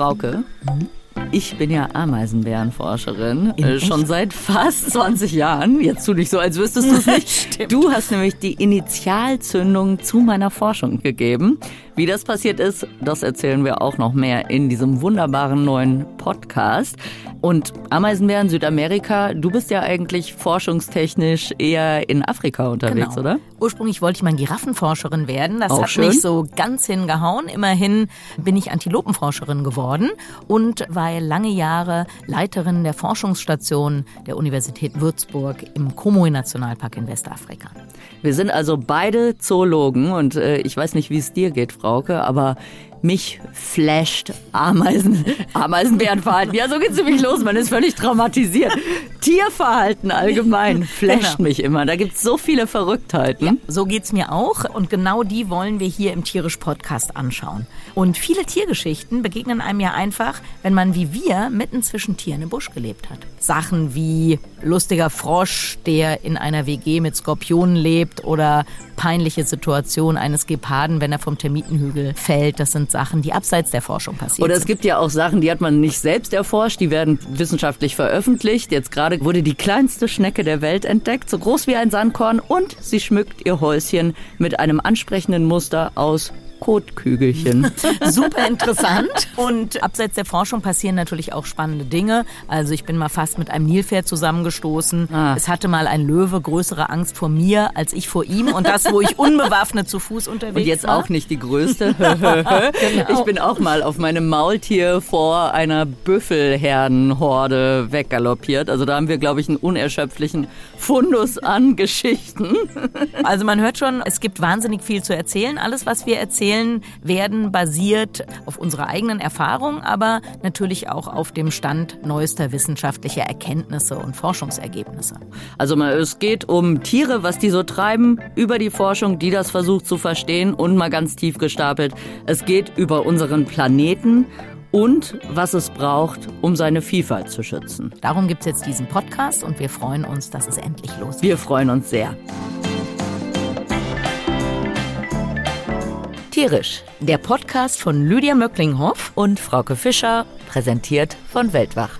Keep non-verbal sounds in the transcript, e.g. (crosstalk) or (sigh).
Frauke. Ich bin ja Ameisenbärenforscherin, äh, schon seit fast 20 Jahren. Jetzt tu nicht so, als wüsstest du es (laughs) nicht. du hast nämlich die Initialzündung zu meiner Forschung gegeben. Wie das passiert ist, das erzählen wir auch noch mehr in diesem wunderbaren neuen Podcast. Und Ameisenbären Südamerika, du bist ja eigentlich forschungstechnisch eher in Afrika unterwegs, Genau. oder? Ursprünglich wollte ich mal Giraffenforscherin werden. Das Auch hat schön. nicht so ganz hingehauen. Immerhin bin ich Antilopenforscherin geworden und war lange Jahre Leiterin der Forschungsstation der Universität Würzburg im Komoi-Nationalpark in Westafrika. Wir sind also beide Zoologen und äh, ich weiß nicht, wie es dir geht, Frauke, aber mich flasht Ameisen, Ameisenbärenverhalten. Ja, so geht's nämlich los. Man ist völlig traumatisiert. Tierverhalten allgemein (laughs) flasht Genau. mich immer. Da gibt's so viele Verrücktheiten. So geht's mir auch und genau die wollen wir hier im Tierisch Podcast anschauen. Und viele Tiergeschichten begegnen einem ja einfach, wenn man wie wir mitten zwischen Tieren im Busch gelebt hat. Sachen wie lustiger Frosch, der in einer WG mit Skorpionen lebt oder peinliche Situation eines Geparden, wenn er vom Termitenhügel fällt. Das sind Sachen, die abseits der Forschung passieren. Oder es gibt ja auch Sachen, die hat man nicht selbst erforscht, die werden wissenschaftlich veröffentlicht. Jetzt gerade wurde die kleinste Schnecke der Welt entdeckt, so groß wie ein Sandkorn und sie schmückt ihr Häuschen mit einem ansprechenden Muster aus Kotkügelchen. (laughs) Super interessant. Und abseits der Forschung passieren natürlich auch spannende Dinge. Also ich bin mal fast mit einem Nilpferd zusammengestoßen. Ah. Es hatte mal ein Löwe größere Angst vor mir als ich vor ihm. Und das, wo ich unbewaffnet zu Fuß unterwegs Und jetzt war. auch nicht die größte. (laughs) Genau. Ich bin auch mal auf meinem Maultier vor einer Büffelherdenhorde weggaloppiert. Also da haben wir, glaube ich, einen unerschöpflichen Fundus an Geschichten. Also man hört schon, es gibt wahnsinnig viel zu erzählen. Alles, was wir erzählen, werden basiert auf unserer eigenen Erfahrung, aber natürlich auch auf dem Stand neuester wissenschaftlicher Erkenntnisse und Forschungsergebnisse. Also mal, es geht um Tiere, was die so treiben, über die Forschung, die das versucht zu verstehen und mal ganz tief gestapelt. Es geht über unseren Planeten und was es braucht, um seine Vielfalt zu schützen. Darum gibt's jetzt diesen Podcast und wir freuen uns, dass es endlich losgeht. Wir freuen uns sehr. Tierisch, der Podcast von Lydia Möcklinghoff Und Frauke Fischer, präsentiert von Weltwach.